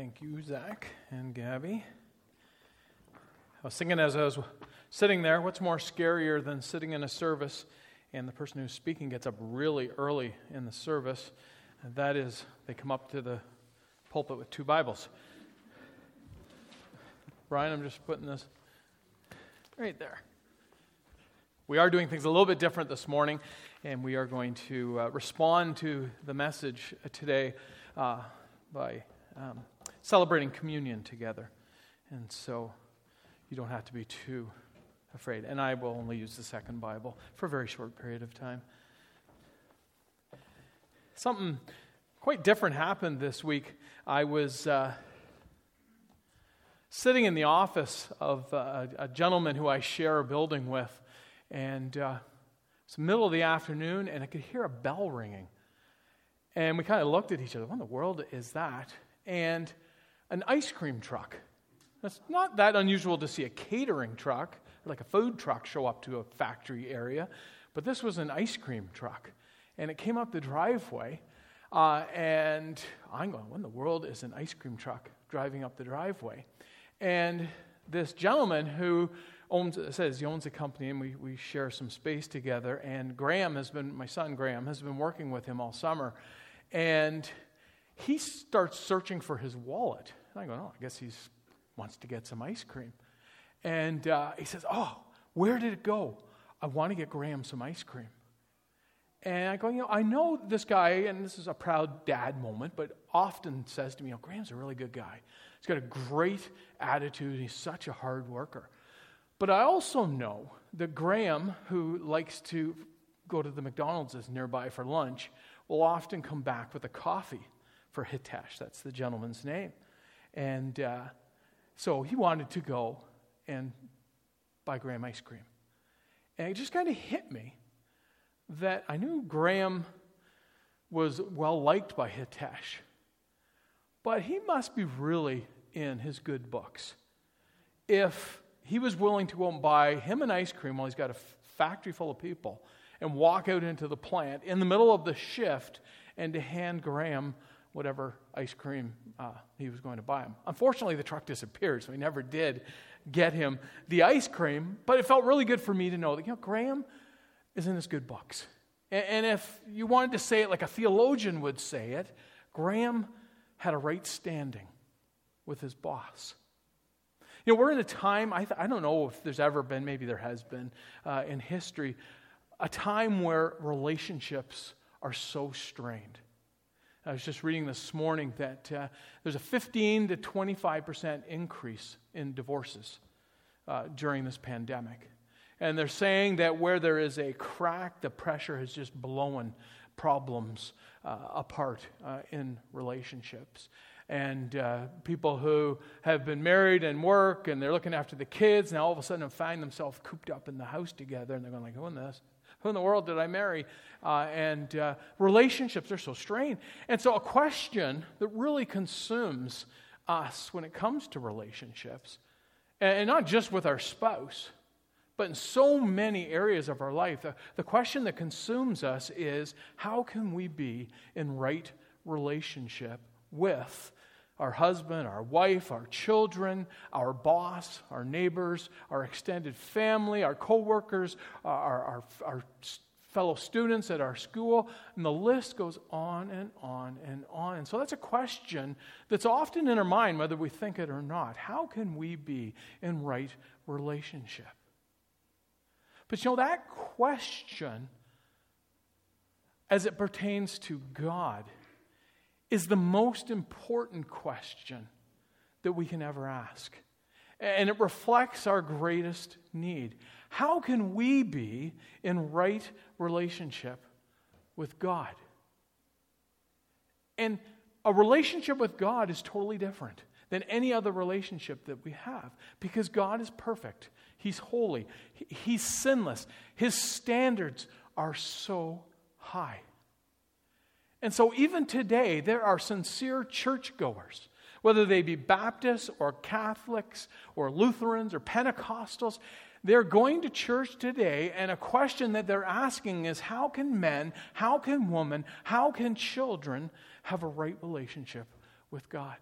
Thank you, Zach and Gabby. I was thinking as I was sitting there, what's more scarier than sitting in a service and the person who's speaking gets up really early in the service? And that is, they come up to the pulpit with two Bibles. Brian, I'm just putting this right there. We are doing things a little bit different this morning, and we are going to uh, respond to the message today uh, by um, celebrating communion together. And so you don't have to be too afraid. And I will only use the second Bible for a very short period of time. Something quite different happened this week. I was uh, sitting in the office of uh, a gentleman who I share a building with, and uh, it's the middle of the afternoon, and I could hear a bell ringing. And we kind of looked at each other. What in the world is that? And an ice cream truck. It's not that unusual to see a catering truck, like a food truck, show up to a factory area, but this was an ice cream truck. And it came up the driveway, uh, and I'm going, what in the world is an ice cream truck driving up the driveway? And this gentleman who owns, says he owns a company, and we, we share some space together. And Graham has been, my son Graham, has been working with him all summer. And he starts searching for his wallet. And I go, oh, I guess he wants to get some ice cream. And uh, he says, oh, where did it go? I want to get Graham some ice cream. And I go, you know, I know this guy, and this is a proud dad moment, but often says to me, you know, Graham's a really good guy. He's got a great attitude. He's such a hard worker. But I also know that Graham, who likes to go to the McDonald's that's nearby for lunch, will often come back with a coffee for Hitesh. That's the gentleman's name. And uh, so he wanted to go and buy Graham ice cream. And it just kind of hit me that I knew Graham was well liked by Hitesh, but he must be really in his good books. If he was willing to go and buy him an ice cream while he's got a factory full of people and walk out into the plant in the middle of the shift and to hand Graham whatever ice cream uh, he was going to buy him. Unfortunately, the truck disappeared, so he never did get him the ice cream. But it felt really good for me to know that, you know, Graham is in his good books. And, and if you wanted to say it like a theologian would say it, Graham had a right standing with his boss. You know, we're in a time, I, th- I don't know if there's ever been, maybe there has been uh, in history, a time where relationships are so strained. I was just reading this morning that uh, there's a 15 to 25% increase in divorces uh, during this pandemic. And they're saying that where there is a crack, the pressure has just blown problems uh, apart uh, in relationships. And uh, people who have been married and work and they're looking after the kids, now all of a sudden find themselves cooped up in the house together and they're going like, who in this? Who in the world did I marry? Uh, and uh, relationships are so strained. And so, a question that really consumes us when it comes to relationships, and not just with our spouse, but in so many areas of our life, the, the question that consumes us is how can we be in right relationship with our husband, our wife, our children, our boss, our neighbors, our extended family, our coworkers, our, our, our fellow students at our school, and the list goes on and on and on. And so that's a question that's often in our mind, whether we think it or not. How can we be in right relationship? But you know, that question, as it pertains to God, is the most important question that we can ever ask. And it reflects our greatest need. How can we be in right relationship with God? And a relationship with God is totally different than any other relationship that we have because God is perfect. He's holy. He's sinless. His standards are so high. And so, even today, there are sincere churchgoers, whether they be Baptists or Catholics or Lutherans or Pentecostals. They're going to church today, and a question that they're asking is how can men, how can women, how can children have a right relationship with God?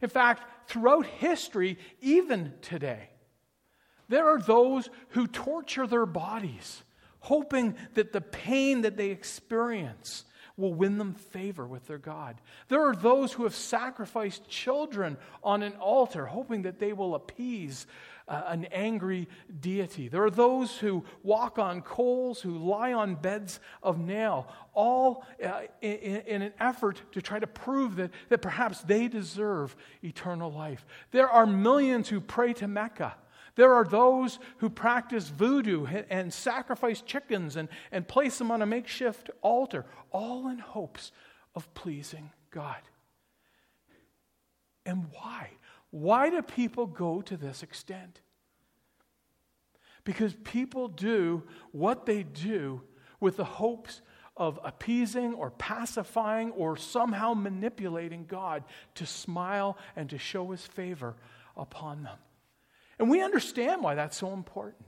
In fact, throughout history, even today, there are those who torture their bodies, hoping that the pain that they experience will win them favor with their God. There are those who have sacrificed children on an altar, hoping that they will appease uh, an angry deity. There are those who walk on coals, who lie on beds of nail, all uh, in, in an effort to try to prove that, that perhaps they deserve eternal life. There are millions who pray to Mecca there are those who practice voodoo and sacrifice chickens and, and place them on a makeshift altar, all in hopes of pleasing God. And why? Why do people go to this extent? Because people do what they do with the hopes of appeasing or pacifying or somehow manipulating God to smile and to show his favor upon them. And we understand why that's so important.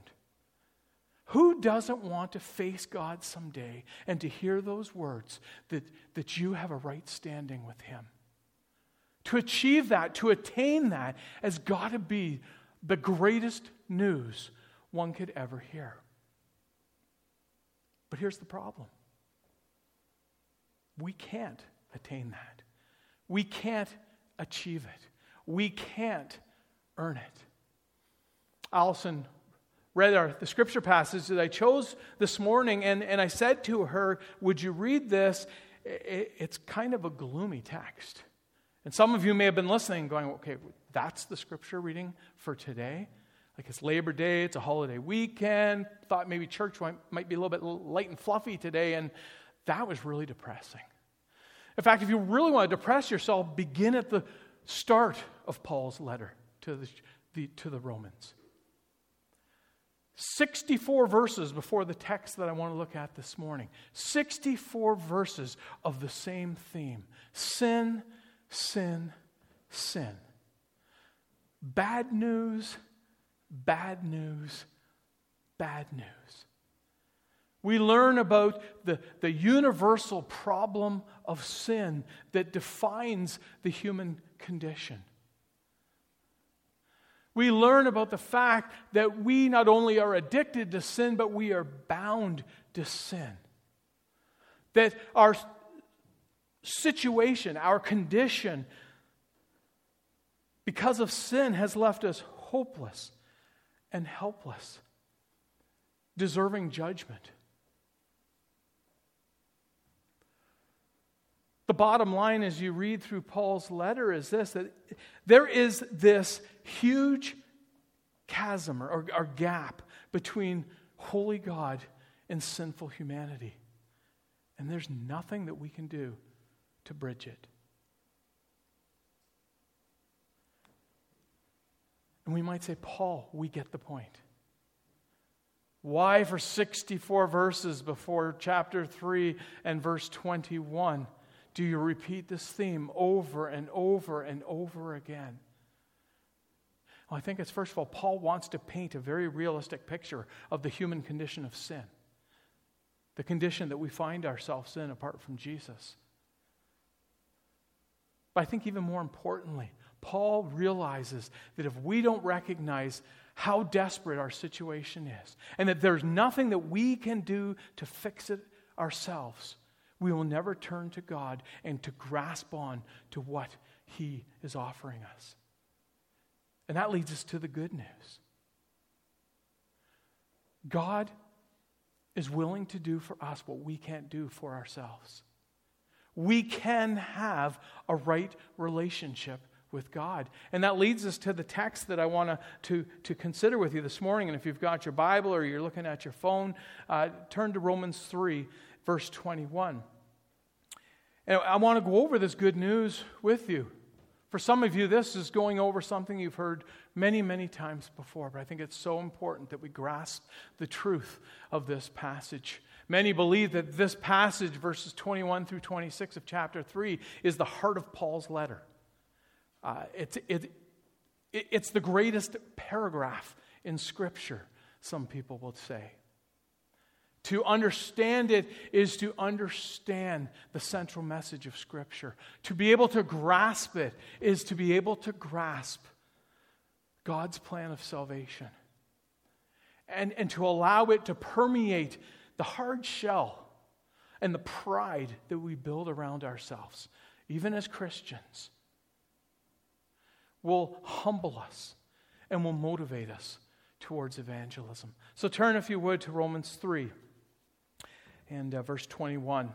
Who doesn't want to face God someday and to hear those words that, that you have a right standing with Him? To achieve that, to attain that, has got to be the greatest news one could ever hear. But here's the problem we can't attain that. We can't achieve it. We can't earn it. Allison read our, the scripture passage that I chose this morning, and, and I said to her, Would you read this? It, it's kind of a gloomy text. And some of you may have been listening, going, Okay, that's the scripture reading for today. Like it's Labor Day, it's a holiday weekend. Thought maybe church might, be a little bit light and fluffy today, and that was really depressing. In fact, if you really want to depress yourself, begin at the start of Paul's letter to the, the to the Romans. 64 verses before the text that I want to look at this morning. 64 verses of the same theme sin, sin, sin. Bad news, bad news, bad news. We learn about the, the universal problem of sin that defines the human condition we learn about the fact that we not only are addicted to sin, but we are bound to sin. That our situation, our condition, because of sin, has left us hopeless and helpless, deserving judgment. The bottom line as you read through Paul's letter is this that there is this huge chasm or, or, gap between holy God and sinful humanity. And there's nothing that we can do to bridge it. And we might say, Paul, we get the point. Why, for 64 verses before chapter 3 and verse 21? Do you repeat this theme over and over and over again? Well, I think it's first of all, Paul wants to paint a very realistic picture of the human condition of sin, the condition that we find ourselves in apart from Jesus. But I think even more importantly, Paul realizes that if we don't recognize how desperate our situation is, and that there's nothing that we can do to fix it ourselves, we will never turn to God and to grasp on to what He is offering us. And that leads us to the good news. God is willing to do for us what we can't do for ourselves. We can have a right relationship with God. And that leads us to the text that I want to, to consider with you this morning. And if you've got your Bible or you're looking at your phone, uh, turn to Romans 3, verse 21. And I want to go over this good news with you. For some of you, this is going over something you've heard many, many times before, but I think it's so important that we grasp the truth of this passage. Many believe that this passage, verses 21 through 26 of chapter 3, is the heart of Paul's letter. Uh, it's, it, it, it's the greatest paragraph in Scripture, some people will say. To understand it is to understand the central message of Scripture. To be able to grasp it is to be able to grasp God's plan of salvation. And, and to allow it to permeate the hard shell and the pride that we build around ourselves, even as Christians, will humble us and will motivate us towards evangelism. So turn, if you would, to Romans 3 and uh, verse 21.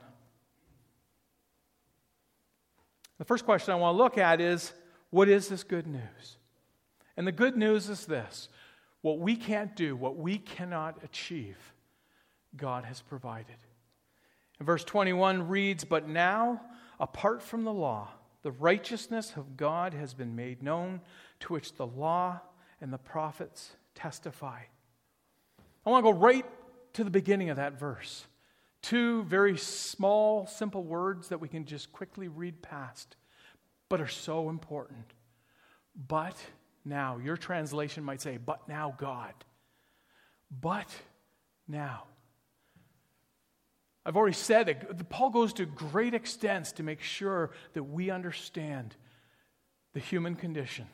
The first question I want to look at is what is this good news? And the good news is this what we can't do, what we cannot achieve, God has provided. And verse 21 reads, But now, apart from the law, the righteousness of God has been made known, to which the law and the prophets testify. I want to go right to the beginning of that verse. Two very small, simple words that we can just quickly read past, but are so important. But now, your translation might say, but now God. But now. I've already said that Paul goes to great extents to make sure that we understand the human condition.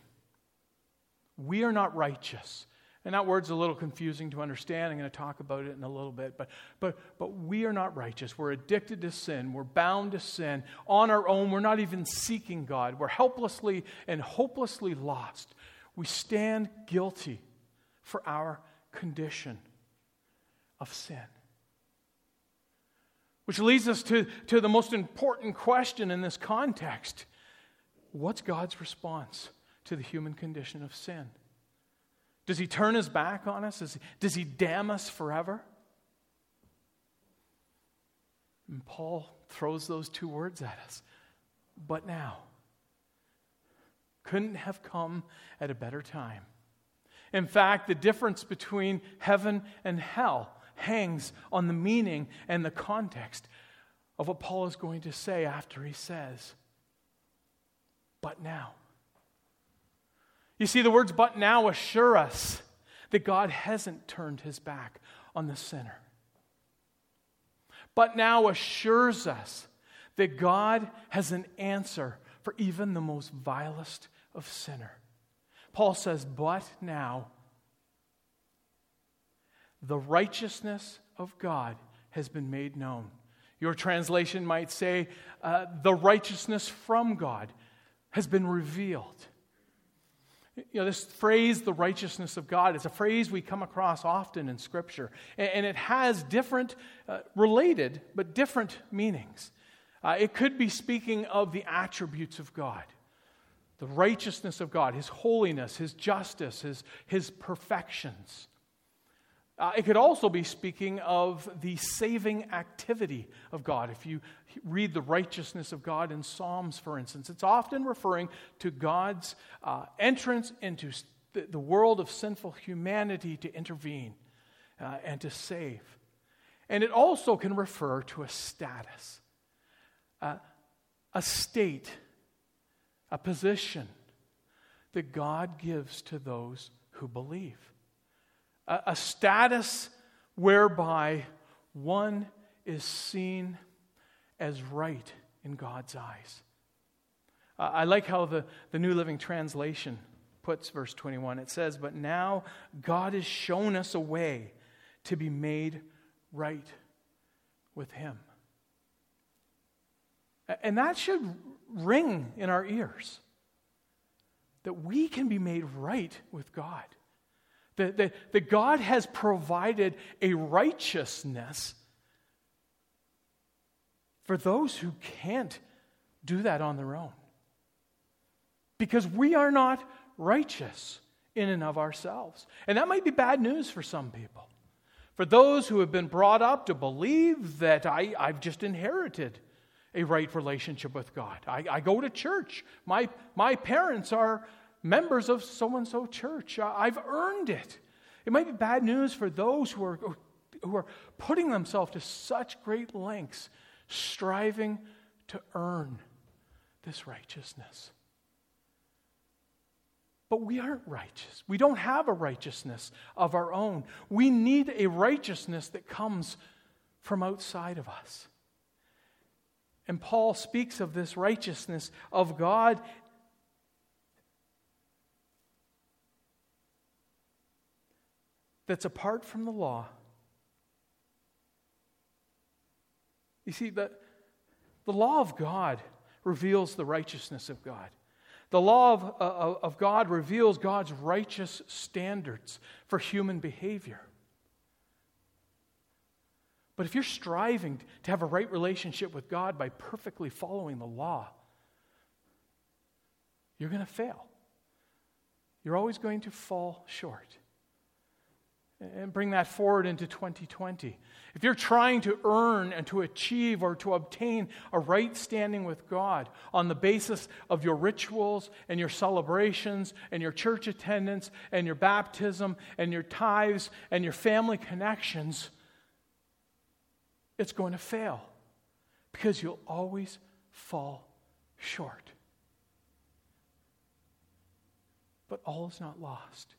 We are not righteous. And that word's a little confusing to understand. I'm going to talk about it in a little bit. But, but, but we are not righteous. We're addicted to sin. We're bound to sin. On our own, we're not even seeking God. We're helplessly and hopelessly lost. We stand guilty for our condition of sin. Which leads us to, to the most important question in this context What's God's response to the human condition of sin? Does he turn his back on us? Does he, does he damn us forever? And Paul throws those two words at us. But now. Couldn't have come at a better time. In fact, the difference between heaven and hell hangs on the meaning and the context of what Paul is going to say after he says, But now. You see, the words but now assure us that God hasn't turned his back on the sinner. But now assures us that God has an answer for even the most vilest of sinner. Paul says, But now the righteousness of God has been made known. Your translation might say, uh, The righteousness from God has been revealed. You know, this phrase, the righteousness of God, is a phrase we come across often in Scripture. And it has different, uh, related, but different meanings. Uh, it could be speaking of the attributes of God, the righteousness of God, His holiness, His justice, His, his perfections. Uh, it could also be speaking of the saving activity of God. If you read the righteousness of God in Psalms, for instance, it's often referring to God's uh, entrance into the world of sinful humanity to intervene uh, and to save. And it also can refer to a status, uh, a state, a position that God gives to those who believe a, a status whereby one is seen as right in God's eyes. Uh, I like how the, the New Living Translation puts verse 21. It says, But now God has shown us a way to be made right with Him. And that should ring in our ears that we can be made right with God. That, that, that God has provided a righteousness for those who can't do that on their own. Because we are not righteous in and of ourselves. And that might be bad news for some people. For those who have been brought up to believe that I, I've just inherited a right relationship with God. I, I go to church. My, my parents are members of so and so church. Uh, I've earned it. It might be bad news for those who are, who are putting themselves to such great lengths, striving to earn this righteousness. But we aren't righteous. We don't have a righteousness of our own. We need a righteousness that comes from outside of us. And Paul speaks of this righteousness of God that's apart from the law. You see, the, the law of God reveals the righteousness of God. The law of, uh, of God reveals God's righteous standards for human behavior. But if you're striving to have a right relationship with God by perfectly following the law, you're going to fail. You're always going to fall short and bring that forward into 2020. If you're trying to earn and to achieve or to obtain a right standing with God on the basis of your rituals and your celebrations and your church attendance and your baptism and your tithes and your family connections, it's going to fail because you'll always fall short. But all is not lost.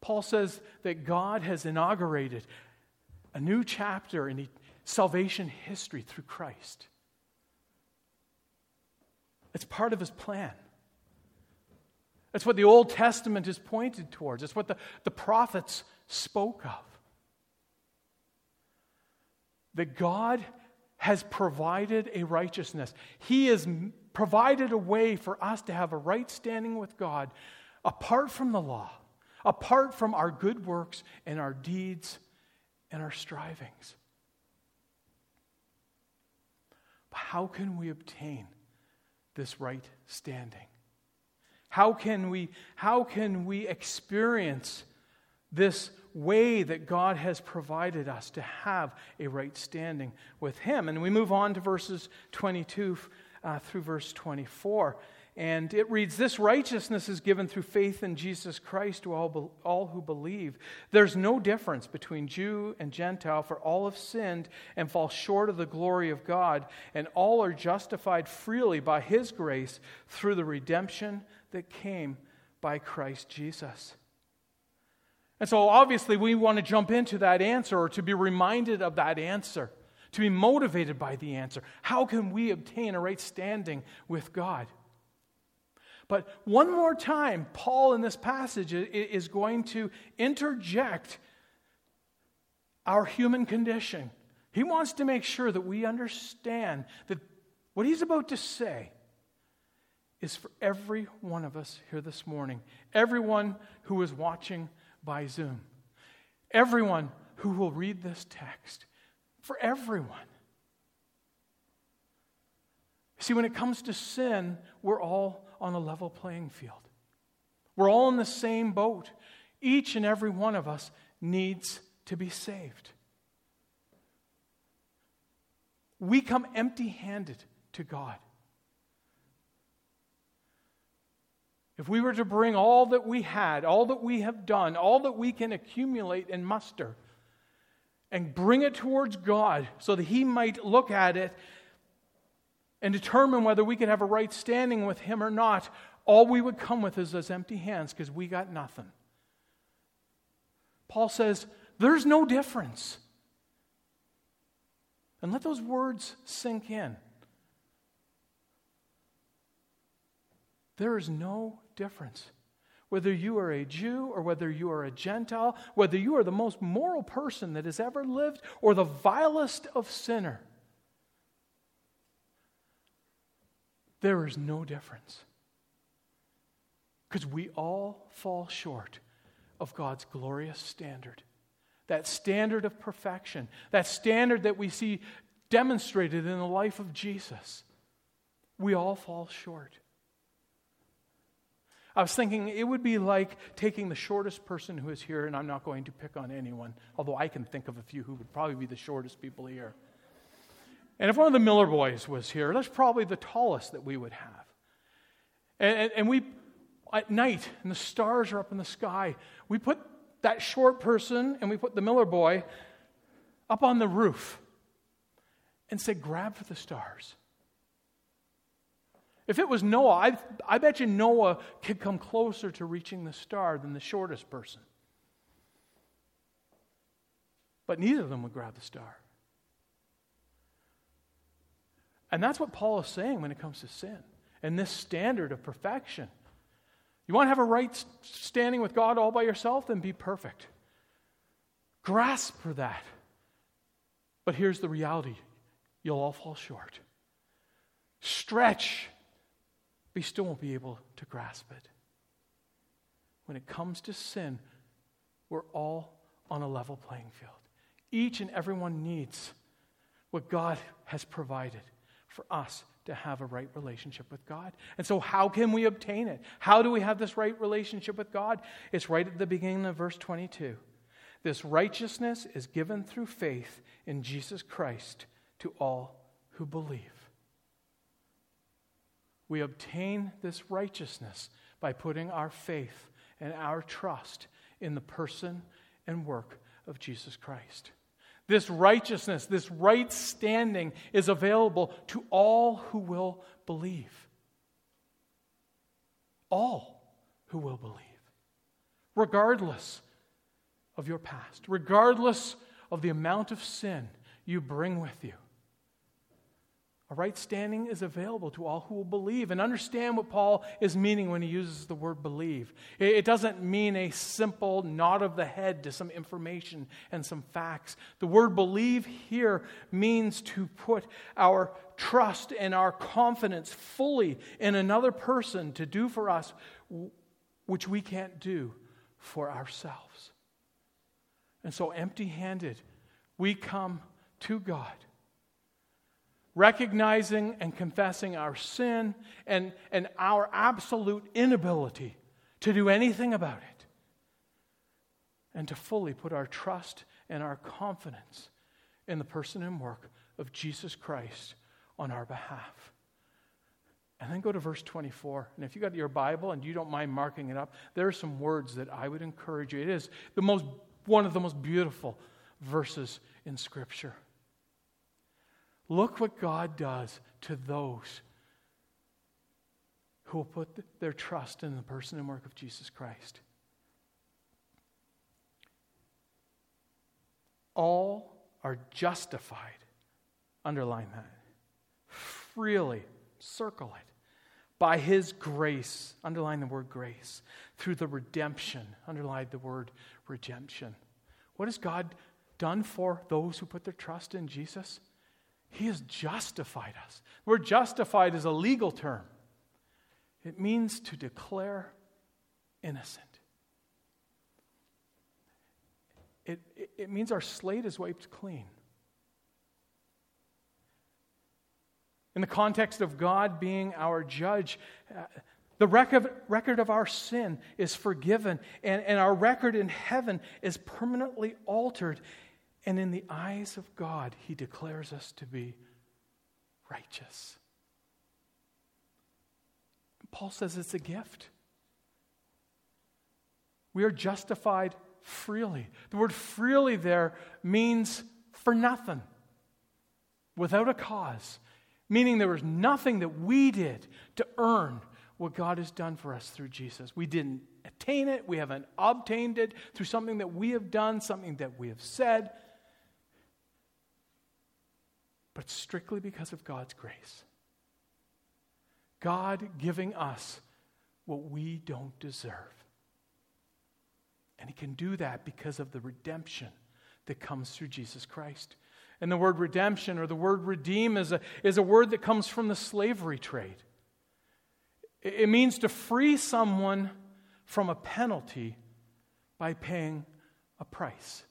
Paul says that God has inaugurated a new chapter in salvation history through Christ. It's part of his plan. That's what the Old Testament is pointed towards. It's what the, the prophets spoke of. That God has provided a righteousness. He has provided a way for us to have a right standing with God apart from the law apart from our good works and our deeds and our strivings. But how can we obtain this right standing? How can we, how can we experience this way that God has provided us to have a right standing with Him? And we move on to verses 22 uh, through verse 24. And it reads This righteousness is given through faith in Jesus Christ to all, all who believe. There's no difference between Jew and Gentile, for all have sinned and fall short of the glory of God, and all are justified freely by His grace through the redemption that came by Christ Jesus. And so, obviously, we want to jump into that answer or to be reminded of that answer, to be motivated by the answer. How can we obtain a right standing with God? But one more time, Paul in this passage is going to interject our human condition. He wants to make sure that we understand that what he's about to say is for every one of us here this morning, everyone who is watching by Zoom, everyone who will read this text, for everyone. See, when it comes to sin, we're all on a level playing field. We're all in the same boat. Each and every one of us needs to be saved. We come empty handed to God. If we were to bring all that we had, all that we have done, all that we can accumulate and muster, and bring it towards God so that He might look at it and determine whether we could have a right standing with Him or not, all we would come with is those empty hands because we got nothing. Paul says, There's no difference. And let those words sink in. There is no difference. Whether you are a Jew or whether you are a Gentile, whether you are the most moral person that has ever lived or the vilest of sinner, There is no difference. Because we all fall short of God's glorious standard. That standard of perfection, that standard that we see demonstrated in the life of Jesus. We all fall short. I was thinking it would be like taking the shortest person who is here, and I'm not going to pick on anyone, although I can think of a few who would probably be the shortest people here. And if one of the Miller boys was here, that's probably the tallest that we would have. And, and, and we, at night, and the stars are up in the sky, we put that short person and we put the Miller boy up on the roof and say, grab for the stars. If it was Noah, I, I bet you Noah could come closer to reaching the star than the shortest person. but neither of them would grab the star. And that's what Paul is saying when it comes to sin and this standard of perfection. You want to have a right standing with God all by yourself? Then be perfect. Grasp for that. But here's the reality you'll all fall short. Stretch, you still won't be able to grasp it. When it comes to sin, we're all on a level playing field. Each and everyone needs what God has provided for us to have a right relationship with God. And so, how can we obtain it? How do we have this right relationship with God? It's right at the beginning of verse 22. This righteousness is given through faith in Jesus Christ to all who believe. We obtain this righteousness by putting our faith and our trust in the person and work of Jesus Christ. This righteousness, this right standing is available to all who will believe. All who will believe, regardless of your past, regardless of the amount of sin you bring with you. A right standing is available to all who will believe. And understand what Paul is meaning when he uses the word believe. It doesn't mean a simple nod of the head to some information and some facts. The word believe here means to put our trust and our confidence fully in another person to do for us which we can't do for ourselves. And so, empty handed, we come to God recognizing and confessing our sin and, and our absolute inability to do anything about it, and to fully put our trust and our confidence in the person and work of Jesus Christ on our behalf. And then go to verse 24. And if you got your Bible and you don't mind marking it up, there are some words that I would encourage you. It is the most, one of the most beautiful verses in Scripture. Look what God does to those who will put their trust in the person and work of Jesus Christ. All are justified. Underline that. Freely. Circle it. By his grace. Underline the word grace. Through the redemption. Underline the word redemption. What has God done for those who put their trust in Jesus? He has justified us. We're justified is a legal term, it means to declare innocent. It, it, it means our slate is wiped clean. In the context of God being our judge, uh, the record, record of our sin is forgiven, and, and our record in heaven is permanently altered. And in the eyes of God, he declares us to be righteous. Paul says it's a gift. We are justified freely. The word freely there means for nothing, without a cause, meaning there was nothing that we did to earn what God has done for us through Jesus. We didn't attain it, we haven't obtained it through something that we have done, something that we have said but strictly because of God's grace. God giving us what we don't deserve. And He can do that because of the redemption that comes through Jesus Christ. And the word redemption or the word redeem is a, is a word that comes from the slavery trade. It means to free someone from a penalty by paying a price.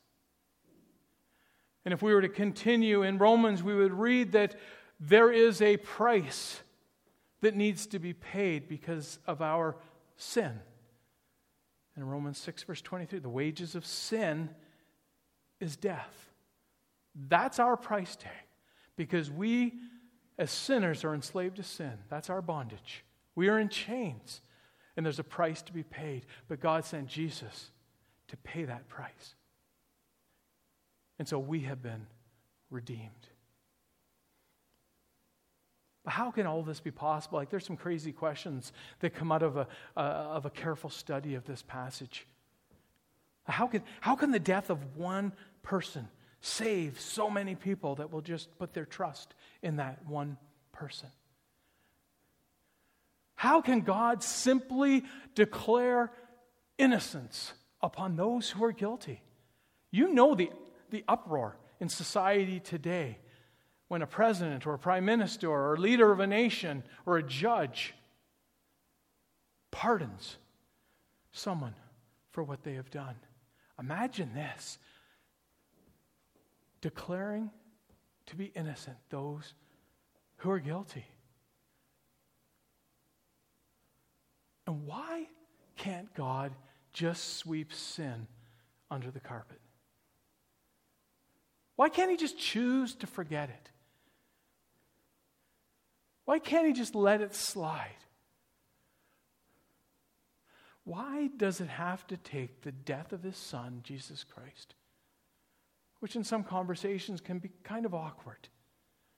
And if we were to continue in Romans, we would read that there is a price that needs to be paid because of our sin. In Romans 6, verse 23, the wages of sin is death. That's our price tag because we, as sinners, are enslaved to sin. That's our bondage. We are in chains, and there's a price to be paid. But God sent Jesus to pay that price. And so we have been redeemed. But how can all this be possible? Like, there's some crazy questions that come out of a, uh, of a careful study of this passage. How can, how can the death of one person save so many people that will just put their trust in that one person? How can God simply declare innocence upon those who are guilty? You know the, the uproar in society today when a president or a prime minister or a leader of a nation or a judge pardons someone for what they have done. Imagine this declaring to be innocent those who are guilty. And why can't God just sweep sin under the carpet? Why can't He just choose to forget it? Why can't He just let it slide? Why does it have to take the death of His Son, Jesus Christ, which in some conversations can be kind of awkward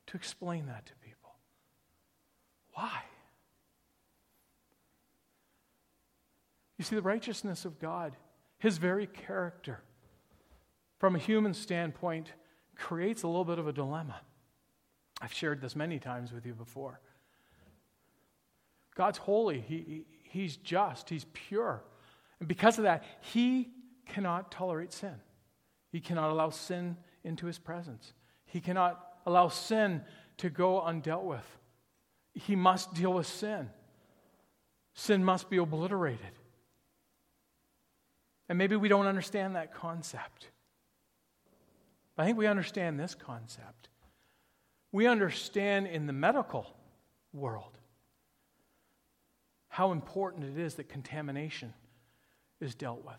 to explain that to people? Why? You see, the righteousness of God, His very character, from a human standpoint, creates a little bit of a dilemma. I've shared this many times with you before. God's holy, he, he, He's just, He's pure. And because of that, He cannot tolerate sin. He cannot allow sin into His presence. He cannot allow sin to go undealt with. He must deal with sin. Sin must be obliterated. And maybe we don't understand that concept. I think we understand this concept. We understand in the medical world how important it is that contamination is dealt with.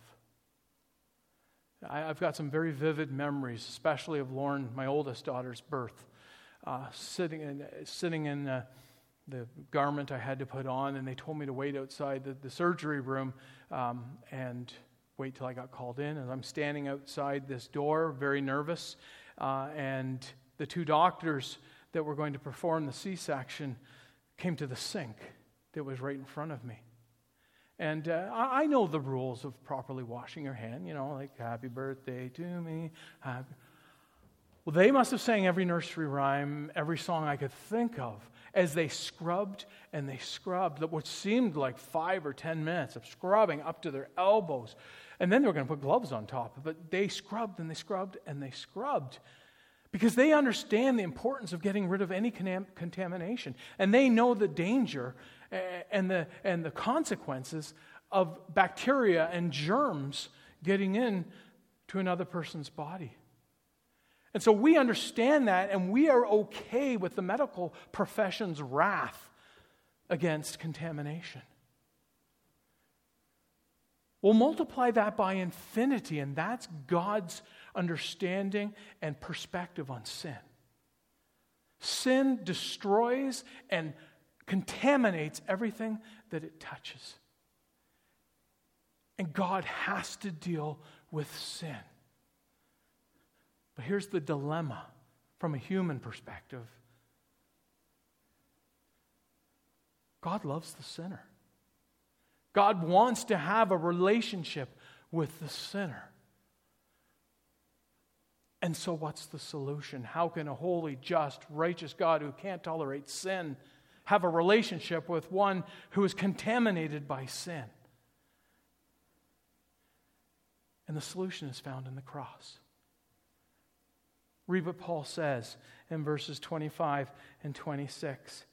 I, have got some very vivid memories, especially of Lauren, my oldest daughter's birth, uh, sitting in, sitting in uh, the garment I had to put on, and they told me to wait outside the, the surgery room um, and wait till I got called in. And I'm standing outside this door, very nervous. Uh, and the two doctors that were going to perform the C section came to the sink that was right in front of me. And uh, I, I, know the rules of properly washing your hand, you know, like happy birthday to me. Happy. Well, they must have sang every nursery rhyme, every song I could think of as they scrubbed and they scrubbed, what seemed like five or ten minutes of scrubbing up to their elbows. And then they were going to put gloves on top. But they scrubbed and they scrubbed and they scrubbed because they understand the importance of getting rid of any contamination. And they know the danger and the, and the consequences of bacteria and germs getting in to another person's body. And so we understand that, and we are okay with the medical profession's wrath against contamination. We'll multiply that by infinity, and that's God's understanding and perspective on sin. Sin destroys and contaminates everything that it touches. And God has to deal with sin. But here's the dilemma from a human perspective God loves the sinner. God wants to have a relationship with the sinner. And so, what's the solution? How can a holy, just, righteous God who can't tolerate sin have a relationship with one who is contaminated by sin? And the solution is found in the cross. Read what Paul says in verses 25 and 26.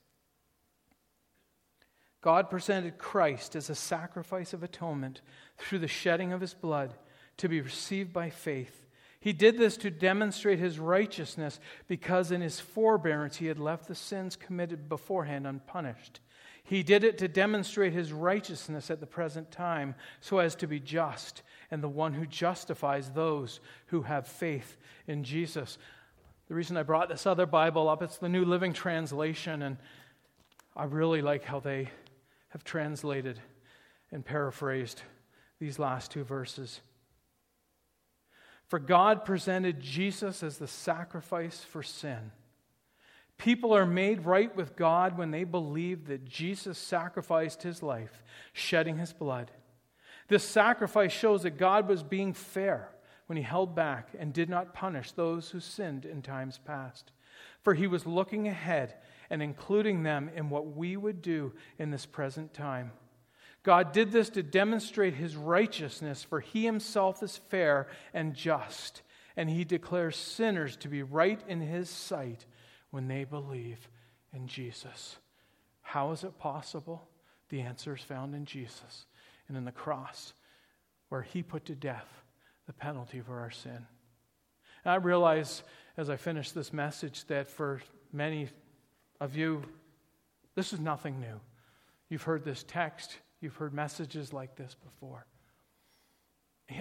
God presented Christ as a sacrifice of atonement through the shedding of his blood to be received by faith. He did this to demonstrate his righteousness because in his forbearance he had left the sins committed beforehand unpunished. He did it to demonstrate his righteousness at the present time so as to be just and the one who justifies those who have faith in Jesus. The reason I brought this other Bible up, it's the New Living Translation, and I really like how they have translated and paraphrased these last two verses. For God presented Jesus as the sacrifice for sin. People are made right with God when they believe that Jesus sacrificed his life, shedding his blood. This sacrifice shows that God was being fair when he held back and did not punish those who sinned in times past. For he was looking ahead and including them in what we would do in this present time. God did this to demonstrate his righteousness, for he himself is fair and just, and he declares sinners to be right in his sight when they believe in Jesus. How is it possible? The answer is found in Jesus and in the cross, where he put to death the penalty for our sin. And I realize as I finish this message that for many of you, this is nothing new. You've heard this text, you've heard messages like this before.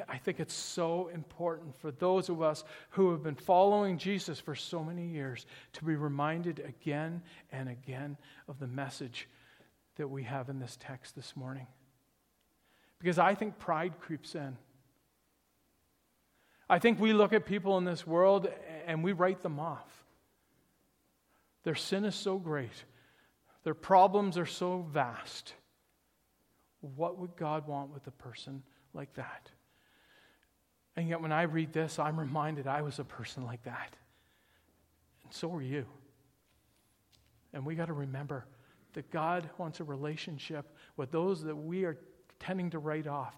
I think it's so important for those of us who have been following Jesus for so many years to be reminded again and again of the message that we have in this text this morning. Because I think pride creeps in. I think we look at people in this world and we write them off. Their sin is so great, their problems are so vast. What would God want with a person like that? And yet, when I read this, I'm reminded I was a person like that. And so are you. And we got to remember that God wants a relationship with those that we are tending to write off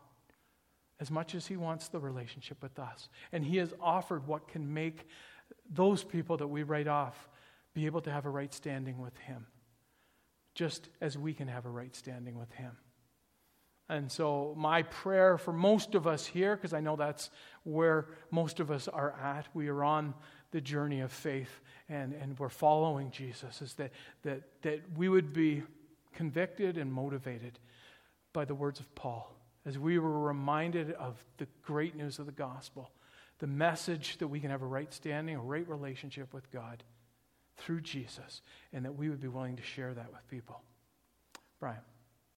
as much as He wants the relationship with us. And He has offered what can make those people that we write off be able to have a right standing with Him, just as we can have a right standing with Him. And so, my prayer for most of us here, because I know that's where most of us are at, we are on the journey of faith and, and we're following Jesus, is that, that, that we would be convicted and motivated by the words of Paul as we were reminded of the great news of the gospel, the message that we can have a right standing, a right relationship with God through Jesus, and that we would be willing to share that with people. Brian.